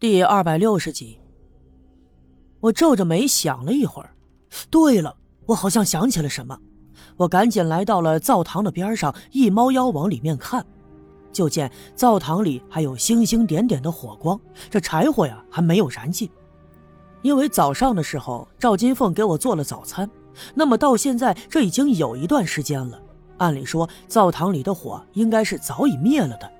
第二百六十集，我皱着眉想了一会儿。对了，我好像想起了什么，我赶紧来到了灶堂的边上，一猫腰往里面看，就见灶堂里还有星星点点的火光，这柴火呀还没有燃尽。因为早上的时候赵金凤给我做了早餐，那么到现在这已经有一段时间了，按理说灶堂里的火应该是早已灭了的。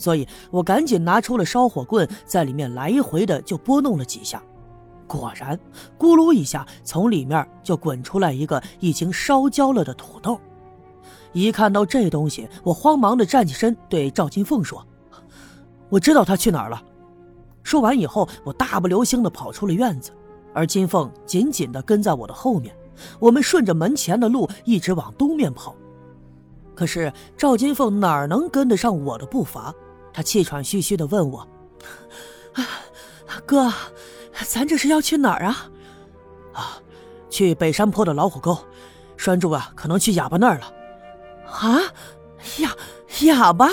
所以我赶紧拿出了烧火棍，在里面来回的就拨弄了几下，果然，咕噜一下，从里面就滚出来一个已经烧焦了的土豆。一看到这东西，我慌忙的站起身，对赵金凤说：“我知道他去哪儿了。”说完以后，我大步流星的跑出了院子，而金凤紧紧的跟在我的后面。我们顺着门前的路一直往东面跑，可是赵金凤哪能跟得上我的步伐？他气喘吁吁的问我：“啊哥，咱这是要去哪儿啊？”“啊，去北山坡的老虎沟。栓柱啊，可能去哑巴那儿了。”“啊，哑哑巴？”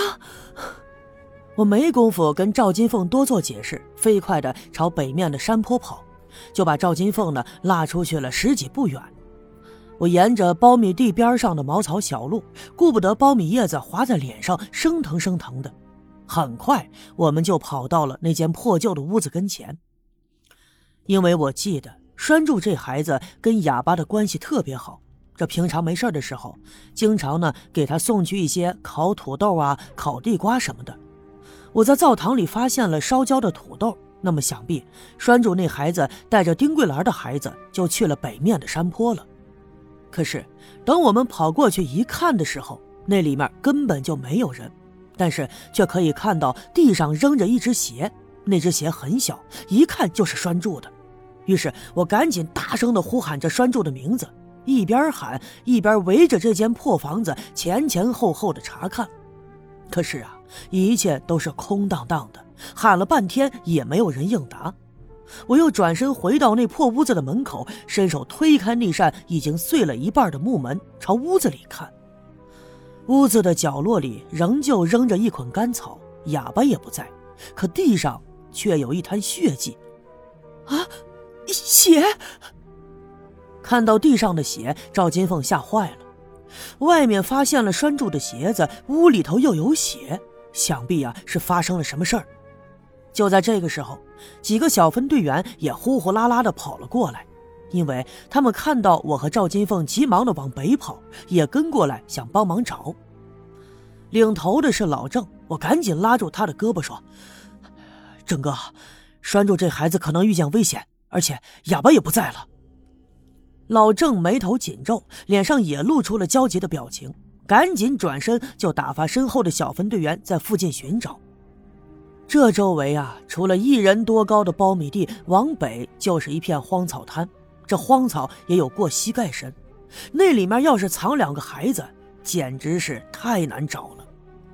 我没工夫跟赵金凤多做解释，飞快的朝北面的山坡跑，就把赵金凤呢拉出去了十几步远。我沿着苞米地边上的茅草小路，顾不得苞米叶子划在脸上生疼生疼的。很快，我们就跑到了那间破旧的屋子跟前。因为我记得栓柱这孩子跟哑巴的关系特别好，这平常没事的时候，经常呢给他送去一些烤土豆啊、烤地瓜什么的。我在灶堂里发现了烧焦的土豆，那么想必栓柱那孩子带着丁桂兰的孩子就去了北面的山坡了。可是等我们跑过去一看的时候，那里面根本就没有人。但是却可以看到地上扔着一只鞋，那只鞋很小，一看就是拴住的。于是我赶紧大声地呼喊着拴住的名字，一边喊一边围着这间破房子前前后后的查看。可是啊，一切都是空荡荡的，喊了半天也没有人应答。我又转身回到那破屋子的门口，伸手推开那扇已经碎了一半的木门，朝屋子里看。屋子的角落里仍旧扔着一捆干草，哑巴也不在，可地上却有一滩血迹。啊，血！看到地上的血，赵金凤吓坏了。外面发现了拴住的鞋子，屋里头又有血，想必啊是发生了什么事儿。就在这个时候，几个小分队员也呼呼啦啦的跑了过来。因为他们看到我和赵金凤急忙的往北跑，也跟过来想帮忙找。领头的是老郑，我赶紧拉住他的胳膊说：“郑哥，拴住这孩子可能遇见危险，而且哑巴也不在了。”老郑眉头紧皱，脸上也露出了焦急的表情，赶紧转身就打发身后的小分队员在附近寻找。这周围啊，除了一人多高的苞米地，往北就是一片荒草滩。这荒草也有过膝盖深，那里面要是藏两个孩子，简直是太难找了。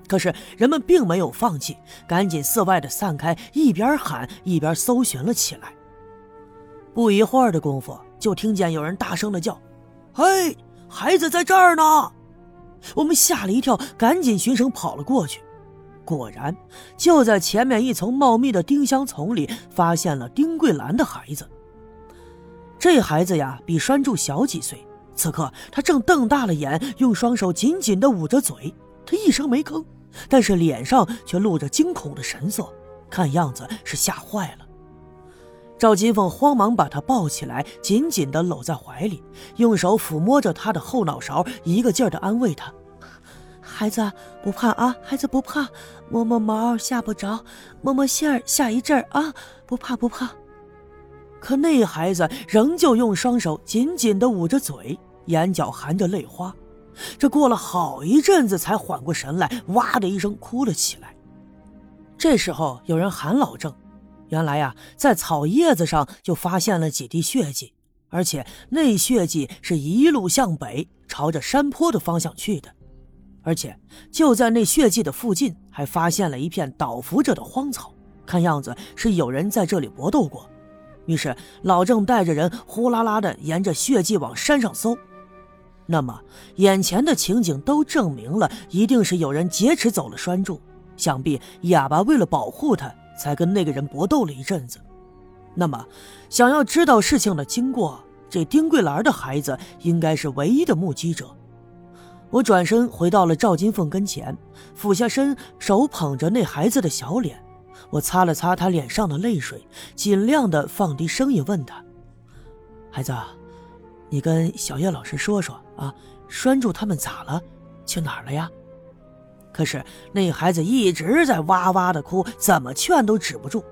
可是人们并没有放弃，赶紧四外的散开，一边喊一边搜寻了起来。不一会儿的功夫，就听见有人大声的叫：“嘿，孩子在这儿呢！”我们吓了一跳，赶紧循声跑了过去。果然，就在前面一丛茂密的丁香丛里，发现了丁桂兰的孩子。这孩子呀，比栓柱小几岁。此刻他正瞪大了眼，用双手紧紧地捂着嘴。他一声没吭，但是脸上却露着惊恐的神色，看样子是吓坏了。赵金凤慌忙把他抱起来，紧紧地搂在怀里，用手抚摸着他的后脑勺，一个劲儿地安慰他：“孩子不怕啊，孩子不怕，摸摸毛吓不着，摸摸馅儿吓一阵儿啊，不怕不怕。”可那孩子仍旧用双手紧紧地捂着嘴，眼角含着泪花。这过了好一阵子，才缓过神来，哇的一声哭了起来。这时候有人喊老郑，原来呀，在草叶子上就发现了几滴血迹，而且那血迹是一路向北，朝着山坡的方向去的。而且就在那血迹的附近，还发现了一片倒伏着的荒草，看样子是有人在这里搏斗过。于是老郑带着人呼啦啦的沿着血迹往山上搜，那么眼前的情景都证明了，一定是有人劫持走了栓柱。想必哑巴为了保护他，才跟那个人搏斗了一阵子。那么，想要知道事情的经过，这丁桂兰的孩子应该是唯一的目击者。我转身回到了赵金凤跟前，俯下身，手捧着那孩子的小脸。我擦了擦他脸上的泪水，尽量的放低声音问他：“孩子，你跟小叶老师说说啊，拴住他们咋了？去哪儿了呀？”可是那孩子一直在哇哇的哭，怎么劝都止不住。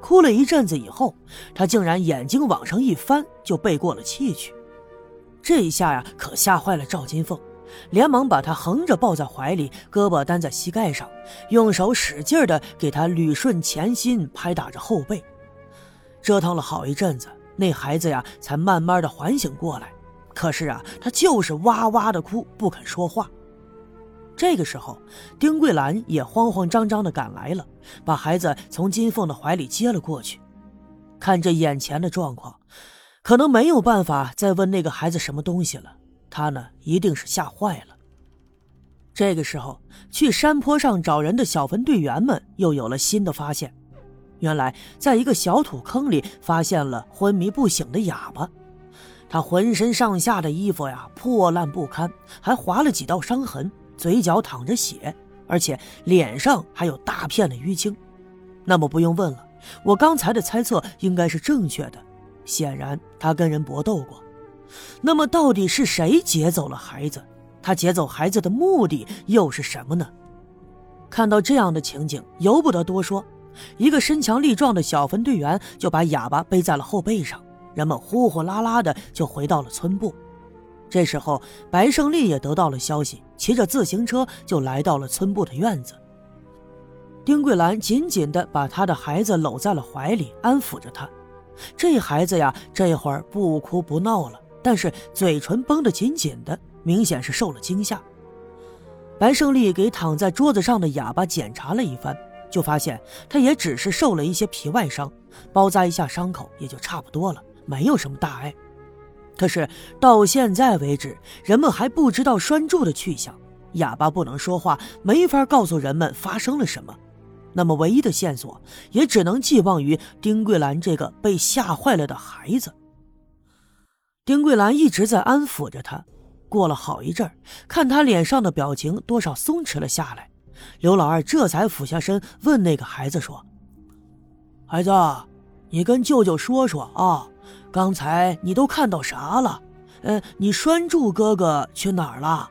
哭了一阵子以后，他竟然眼睛往上一翻，就背过了气去。这一下呀，可吓坏了赵金凤。连忙把他横着抱在怀里，胳膊担在膝盖上，用手使劲的给他捋顺前心，拍打着后背。折腾了好一阵子，那孩子呀才慢慢的缓醒过来。可是啊，他就是哇哇的哭，不肯说话。这个时候，丁桂兰也慌慌张张的赶来了，把孩子从金凤的怀里接了过去。看着眼前的状况，可能没有办法再问那个孩子什么东西了。他呢，一定是吓坏了。这个时候，去山坡上找人的小分队员们又有了新的发现。原来，在一个小土坑里发现了昏迷不醒的哑巴。他浑身上下的衣服呀破烂不堪，还划了几道伤痕，嘴角淌着血，而且脸上还有大片的淤青。那么不用问了，我刚才的猜测应该是正确的。显然，他跟人搏斗过。那么，到底是谁劫走了孩子？他劫走孩子的目的又是什么呢？看到这样的情景，由不得多说，一个身强力壮的小分队员就把哑巴背在了后背上，人们呼呼啦啦的就回到了村部。这时候，白胜利也得到了消息，骑着自行车就来到了村部的院子。丁桂兰紧紧地把他的孩子搂在了怀里，安抚着他。这孩子呀，这会儿不哭不闹了。但是嘴唇绷得紧紧的，明显是受了惊吓。白胜利给躺在桌子上的哑巴检查了一番，就发现他也只是受了一些皮外伤，包扎一下伤口也就差不多了，没有什么大碍。可是到现在为止，人们还不知道拴柱的去向。哑巴不能说话，没法告诉人们发生了什么。那么唯一的线索，也只能寄望于丁桂兰这个被吓坏了的孩子。丁桂兰一直在安抚着他，过了好一阵看他脸上的表情多少松弛了下来，刘老二这才俯下身问那个孩子说：“孩子，你跟舅舅说说啊，刚才你都看到啥了？呃，你拴柱哥哥去哪儿了？”